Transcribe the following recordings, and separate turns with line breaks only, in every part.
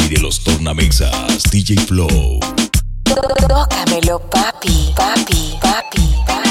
rey de los tornamesas, DJ Flow.
Tócamelo, papi, papi, papi, papi.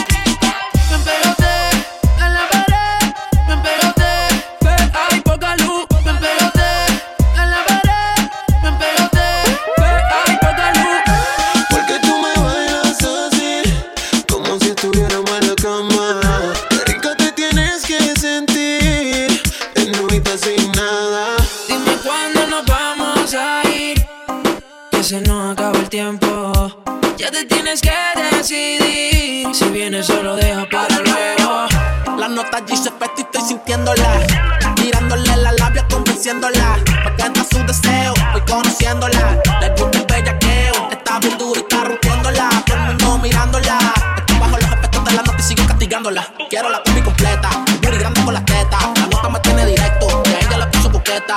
raya
y y estoy sintiéndola. Tirándole la labia, convenciéndola. Pa' que su deseo, voy conociéndola.
Le gusta
el bellaqueo, está bien duro y está rompiéndola. Todo el mundo mirándola. Estoy bajo los efectos de
la noche y sigo castigándola. Quiero la combi completa, el booty grande con
la
teta, La nota me tiene directo, que ella la puso coqueta.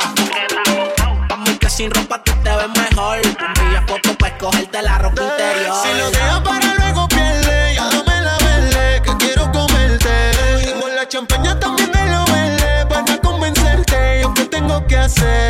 Vamos que sin ropa
say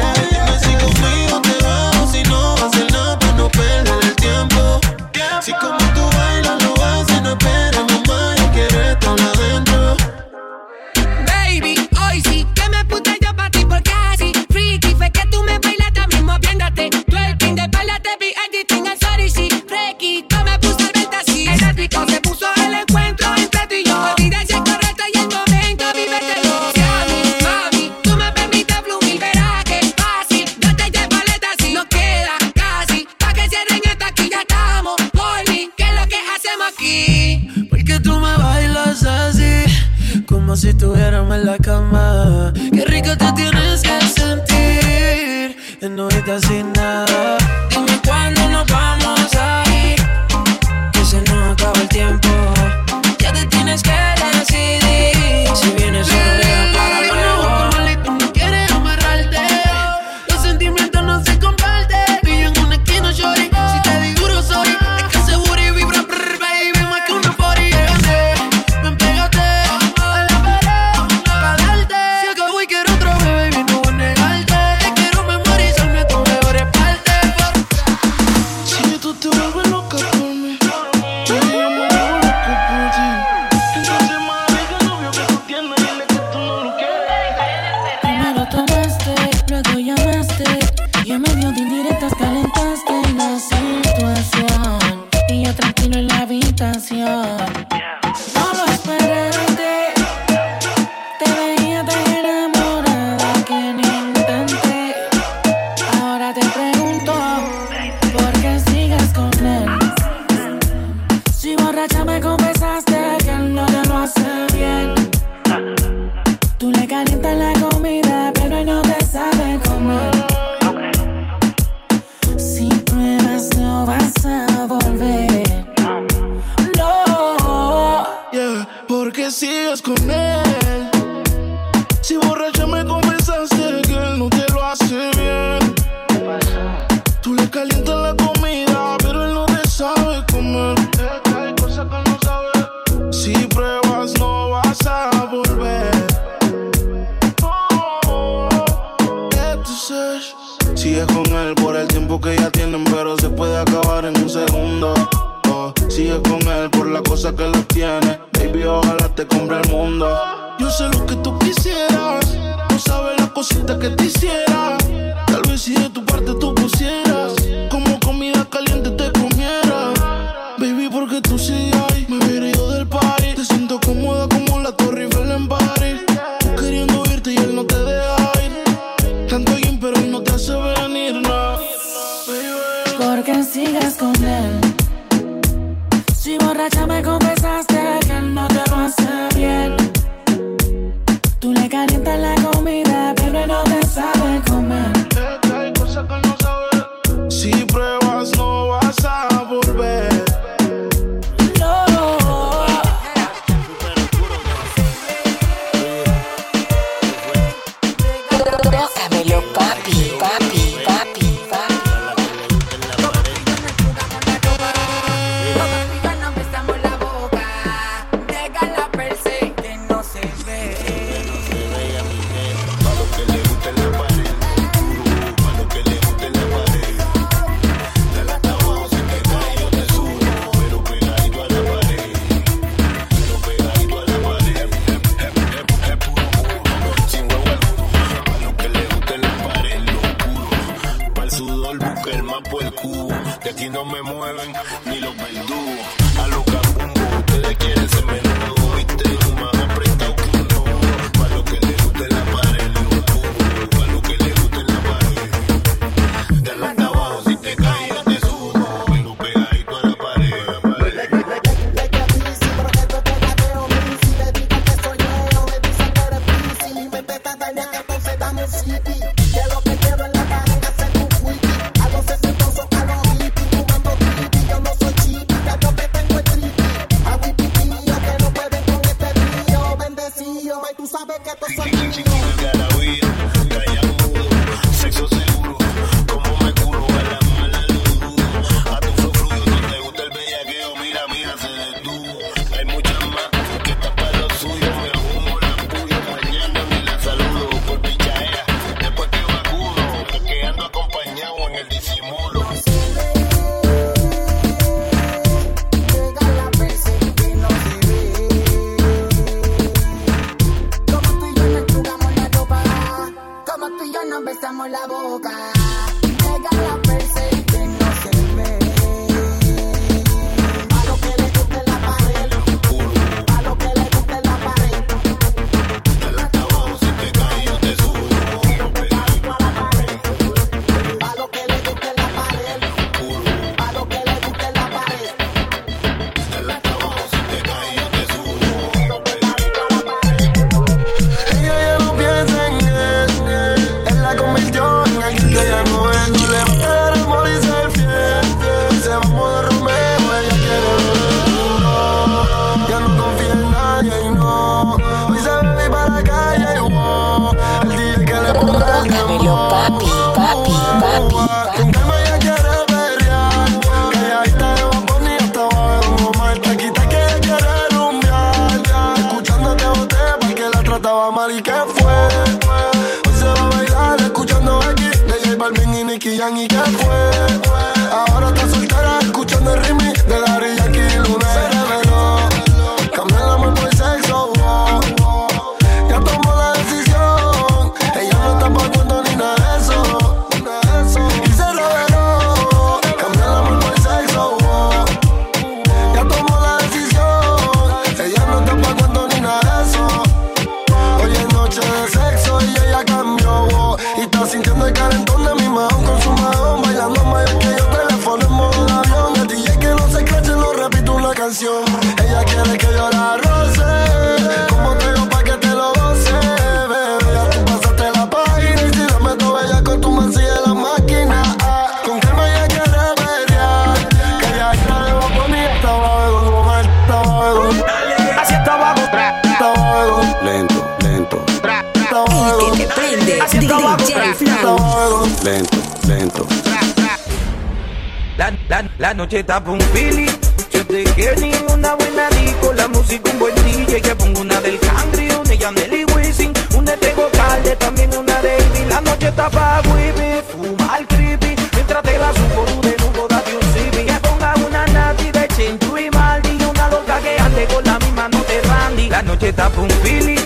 La
noche está pa' un pili. Yo te quiero ni una buena disco. La música un buen DJ. Que pongo una del country, una de Yaneli Wisin. Una de Calde, también una de Ivy. La noche está pa' Weeby. Fuma creepy. Mientras te la subo de nuevo, date un CB. Que ponga una nati de Chenchu y Maldi. Y una loca que ande con la misma no te randy. La noche está pa' un pili.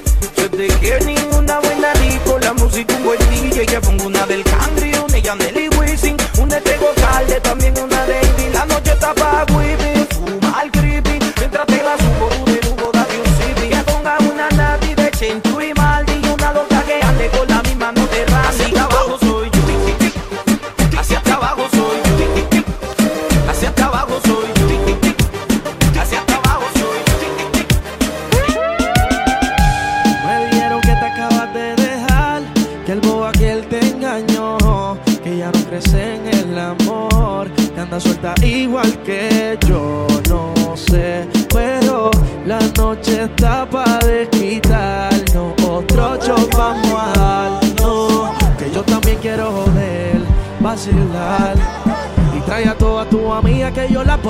Pongo una del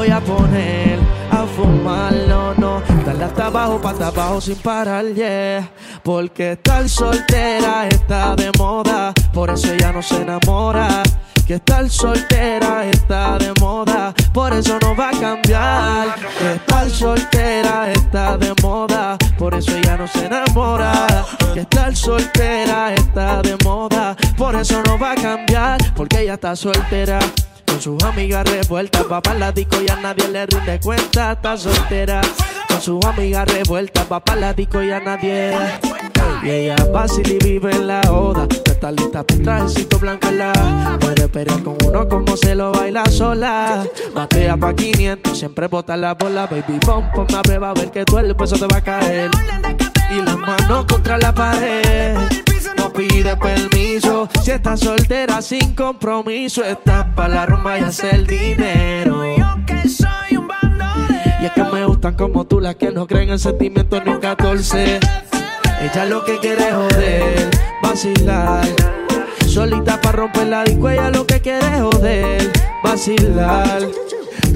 voy a poner a fumar, no, no. Dale hasta abajo, hasta abajo sin parar, yeah. Porque estar soltera está de moda, por eso ella no se enamora. Que estar soltera está de moda, por eso no va a cambiar. Que estar soltera está de moda, por eso ella no se enamora. Que estar soltera está de moda, por eso no va a cambiar, porque ella está soltera. Con sus amigas revueltas, va para la disco y a nadie le rinde cuenta, está soltera. Con sus amigas revueltas, va para la disco y a nadie. Y ella fácil y vive en la oda. Está lista para trajecito blanca la. Puede pelear con uno como se lo baila sola. Matea pa' 500, siempre bota la bola. Baby, pom, pom, me prueba a ver que tú el peso te va a caer. Y las manos contra la pared. No pide permiso. Si estás soltera sin compromiso, estás para la rumba y hacer dinero. Y es que me gustan como tú, las que no creen en sentimientos ni un 14. Ella lo que quiere es joder, vacilar. Solita para romper la disco, ella lo que quiere es joder, vacilar.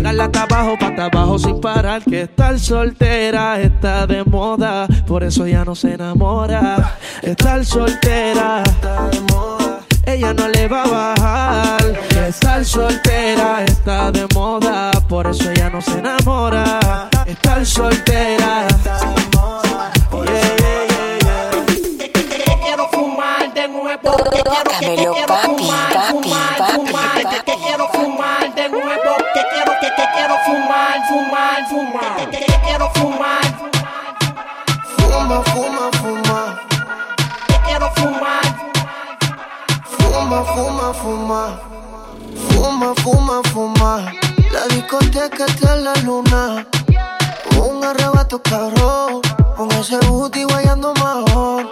Trala hasta abajo, para abajo sin parar. Que estar soltera está de moda. Por eso ya no se enamora. Estar soltera está de moda. Ella no le va a bajar. Que estar soltera está de moda. Por eso ella no se enamora. Estar soltera está de moda. Yeah, yeah, yeah, yeah.
quiero fumar de nuevo.
Tócamelo, papi, papi, papi,
Que
papi.
quiero fumar. Quiero fumar, fumar, fumar. Que, que quiero fumar.
Fuma, fuma, fuma.
Que quiero fumar.
Fuma, fuma, fuma. Fuma, fuma, fuma. La discoteca está en la luna. Un arrebato cabrón. Con ese booty guayando mejor.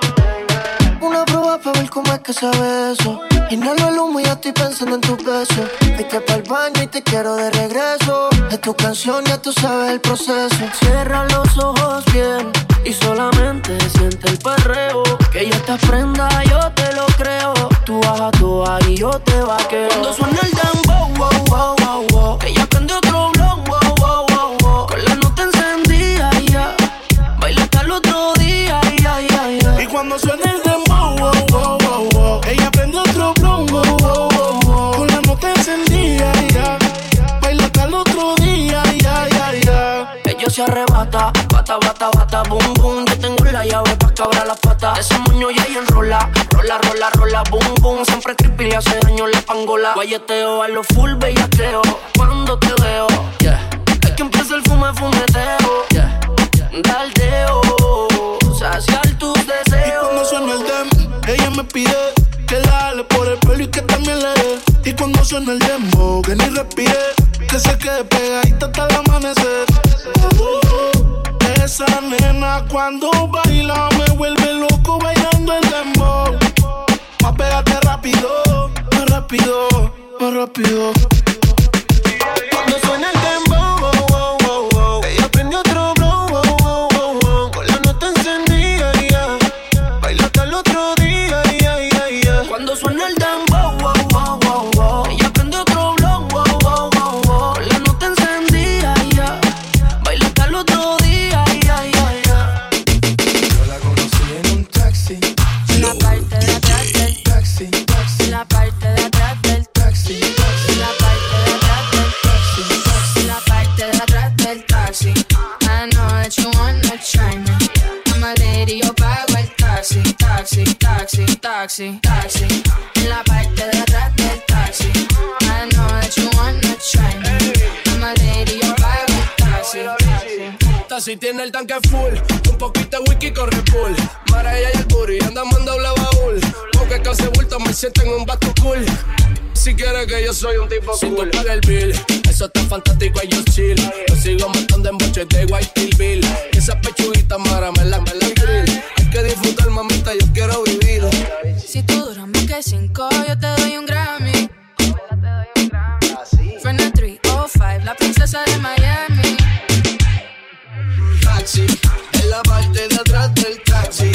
Una prueba para ver cómo es que sabe eso. Inhalo el humo y ya estoy pensando en tus besos. Vete para el baño y te quiero de regreso. Es tu canción, ya tú sabes el proceso. Cierra los ojos bien y solamente siente el perreo. Que ya estás prenda, yo te lo creo. Tú a tu y yo te vaqueo. Cuando suena el dembow, wow, wow, wow, wow. Ella prende otro Arrebata, bata, bata, bata, boom, boom. Yo tengo la llave pa' que abra la pata. Ese moño ya ella enrola, rola, rola, rola, boom, boom. Siempre creepy le hace daño la pangola. Guayeteo a lo full bellateo. Cuando te veo, yeah. Hay que empieza el fume, fumeteo, yeah. Daldeo, saciar tus
Y
deseos.
cuando suena el dem, ella me pide Y cuando suena el demo, que ni respire, que se quede pegadita hasta el amanecer. Esa nena cuando baila me vuelve loco bailando el dembow. Más pégate rápido, más rápido, más rápido.
Taxi, taxi.
En la parte de atrás del
taxi.
I know that you wanna try me. I'm a lady, yo pago el taxi, taxi. Taxi
tiene el tanque full, un poquito de whisky corre full. Maraya y el booty andamos en doble baúl. Porque que hace bulto me siento en un bato cool. Si quieres que yo soy un tipo cool. Si tú pagas el bill, eso está fantástico y yo chill. Yo sigo matando en boches de White Bill. Esa pechuguita mara me la, me la
duras más que cinco, yo te doy un Grammy. Fernet 305, la princesa de Miami.
Taxi, en la parte de atrás del taxi.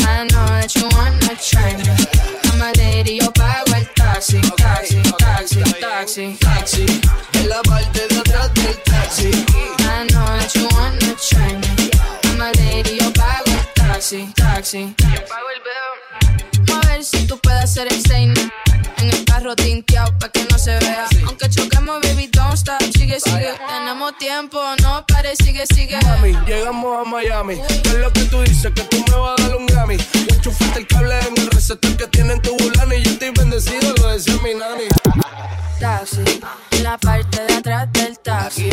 I know that you wanna try me. I'm a lady, yo pago el taxi, taxi, taxi, taxi.
Taxi, en la parte de atrás del taxi.
I know that you wanna try me. I'm a lady, yo pago el taxi, taxi. En el carro tinteado pa' que no se vea. Aunque choquemos, baby, don't stop. Sigue, sigue. Tenemos tiempo, no pare, sigue, sigue.
Mami, llegamos a Miami. ¿Qué es lo que tú dices? Que tú me vas a dar un Grammy. Enchufaste el cable en el receptor que tiene en tu bulani. Y yo estoy bendecido, lo decía mi nani.
taxi, en la parte de atrás del taxi.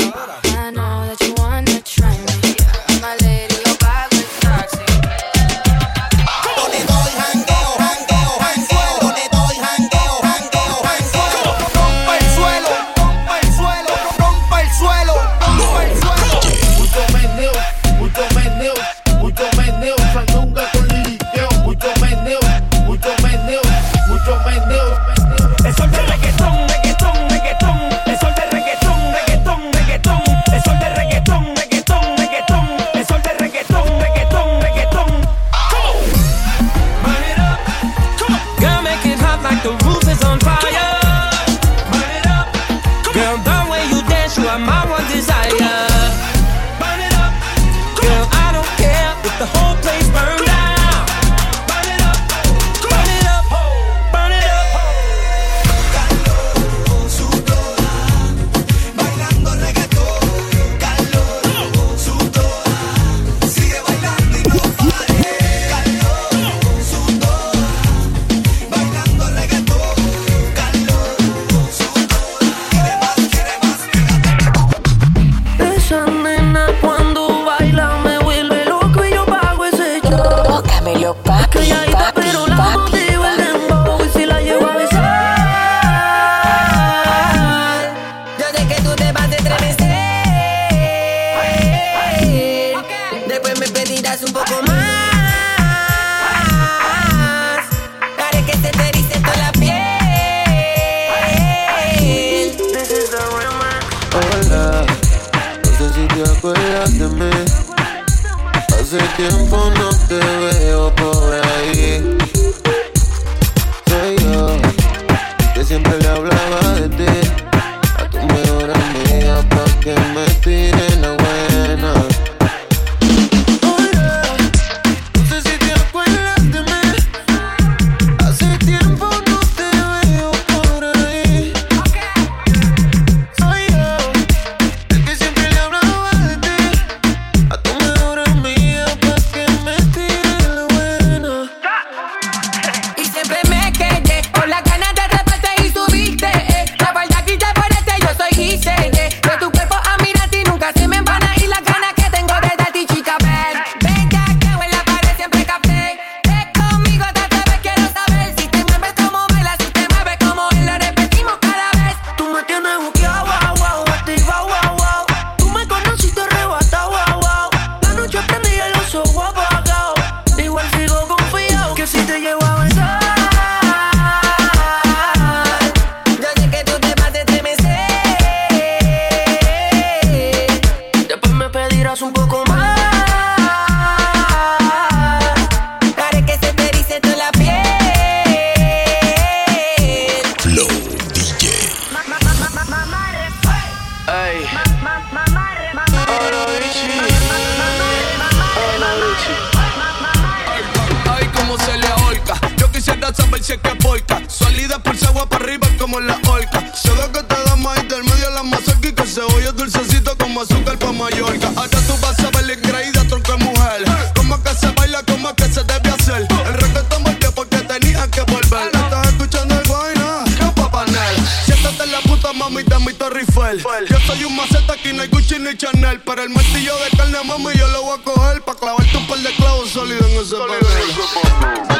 yo
lo
voy a coger pa' clavarte un par de clavos sólidos en ese papel.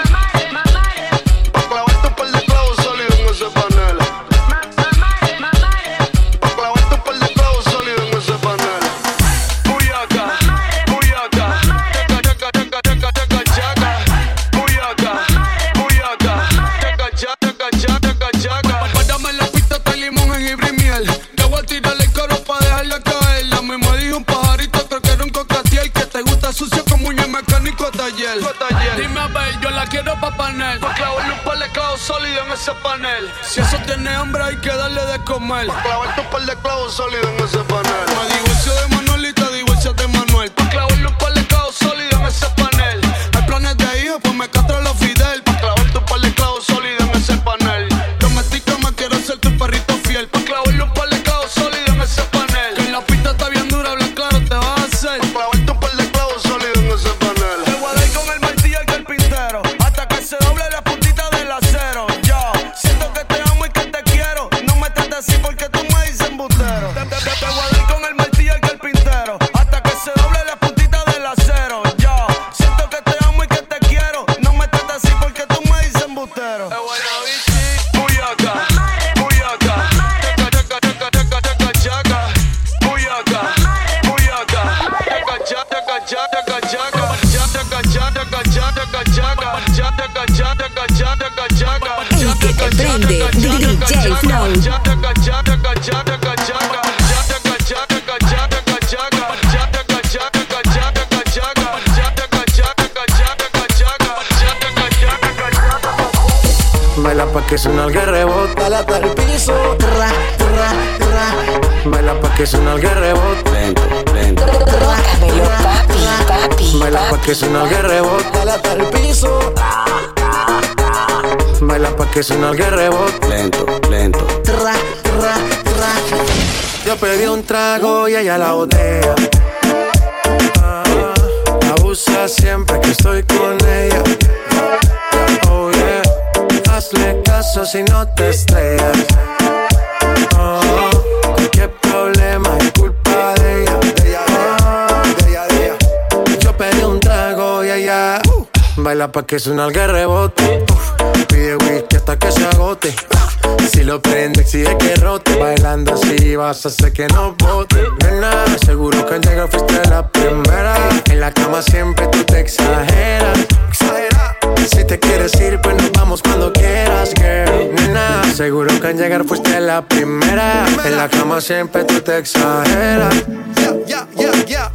Si eso tiene hambre hay que darle de comer. Pa' clavar tu par de clavos sólidos en ese panel. Me divorcio de
Baila pa' que suena el rebota. La hasta el piso. Tra, tra, tra. Baila pa' que suena el rebota. Lento, lento.
Trácamelo, papi, papi.
Baila pa' que suena el rebota. La hasta el piso. Tra, tra, tra. Baila pa' que suena el rebota. Lento, lento. Tra, tra, tra. Yo pedí un trago y ella la botella. Ah, abusa siempre que estoy con ella hazle caso si no te estrellas. Oh, cualquier problema es culpa de ella. De ella, de ella, de ella. Yo pedí un trago y allá uh, baila pa' que suena alguien rebote. Uh, pide whisky hasta que se agote. Uh, si lo prende, exige que rote. Bailando así vas a hacer que no bote. Nena, seguro que al llegar fuiste la primera Siempre tú te exageras. Yeah, yeah, yeah,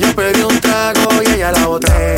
Yo pedí un trago y ella la botella.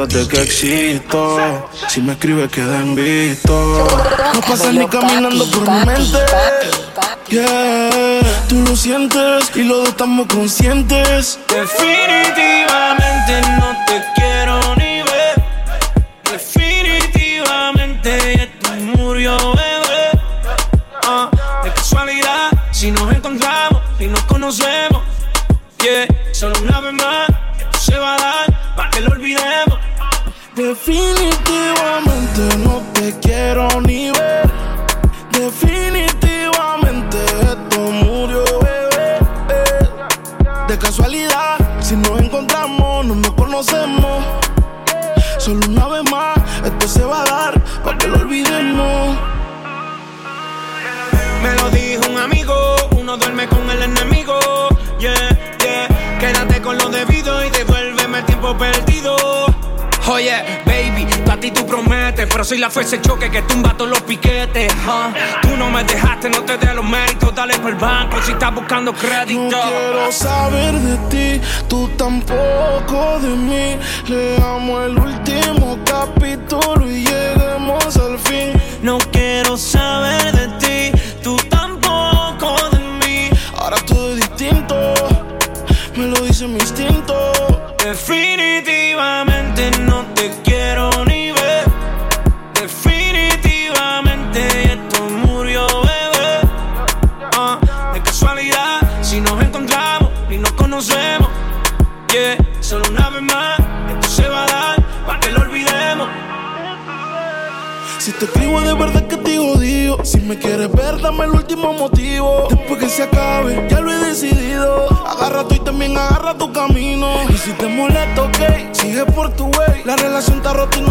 Olvídate que existo. Si me escribes, queda en. No pasas ni caminando por mi mente. Yeah, tú lo sientes y los dos estamos conscientes.
Definitivamente no te quiero ni ver. Definitivamente esto murió, bebé. Ah, de casualidad, si nos encontramos y nos conocemos. Yeah, solo una vez más, esto se va a dar para que lo olvidemos.
Definitivamente no te quiero ni ver.
Tú prometes, pero soy la fuerza choque que tumba todos los piquetes. Tú no me dejaste, no te dé los méritos, dale por el banco si estás buscando crédito.
No quiero saber de ti, tú tampoco de mí. Leamos el último capítulo y lleguemos al fin.
No quiero saber de ti,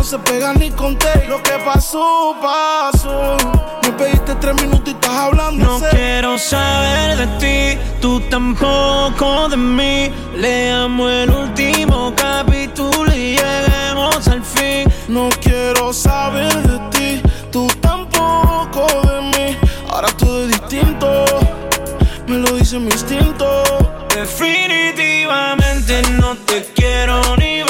se
pega ni con té Lo que pasó, pasó Me pediste tres minutos y estás hablando
No
sé.
quiero saber de ti, tú tampoco de mí. Leamos el último capítulo y lleguemos al fin.
No quiero saber de ti, tú tampoco de mí. Ahora todo es distinto, me lo dice mi instinto.
Definitivamente no te quiero ni ver.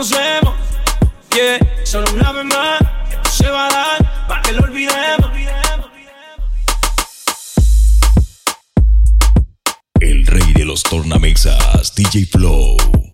Conocemos. Yeah, solo una vez más, esto se va a dar para que lo olvidemos.
El rey de los tornamexas, DJ Flow.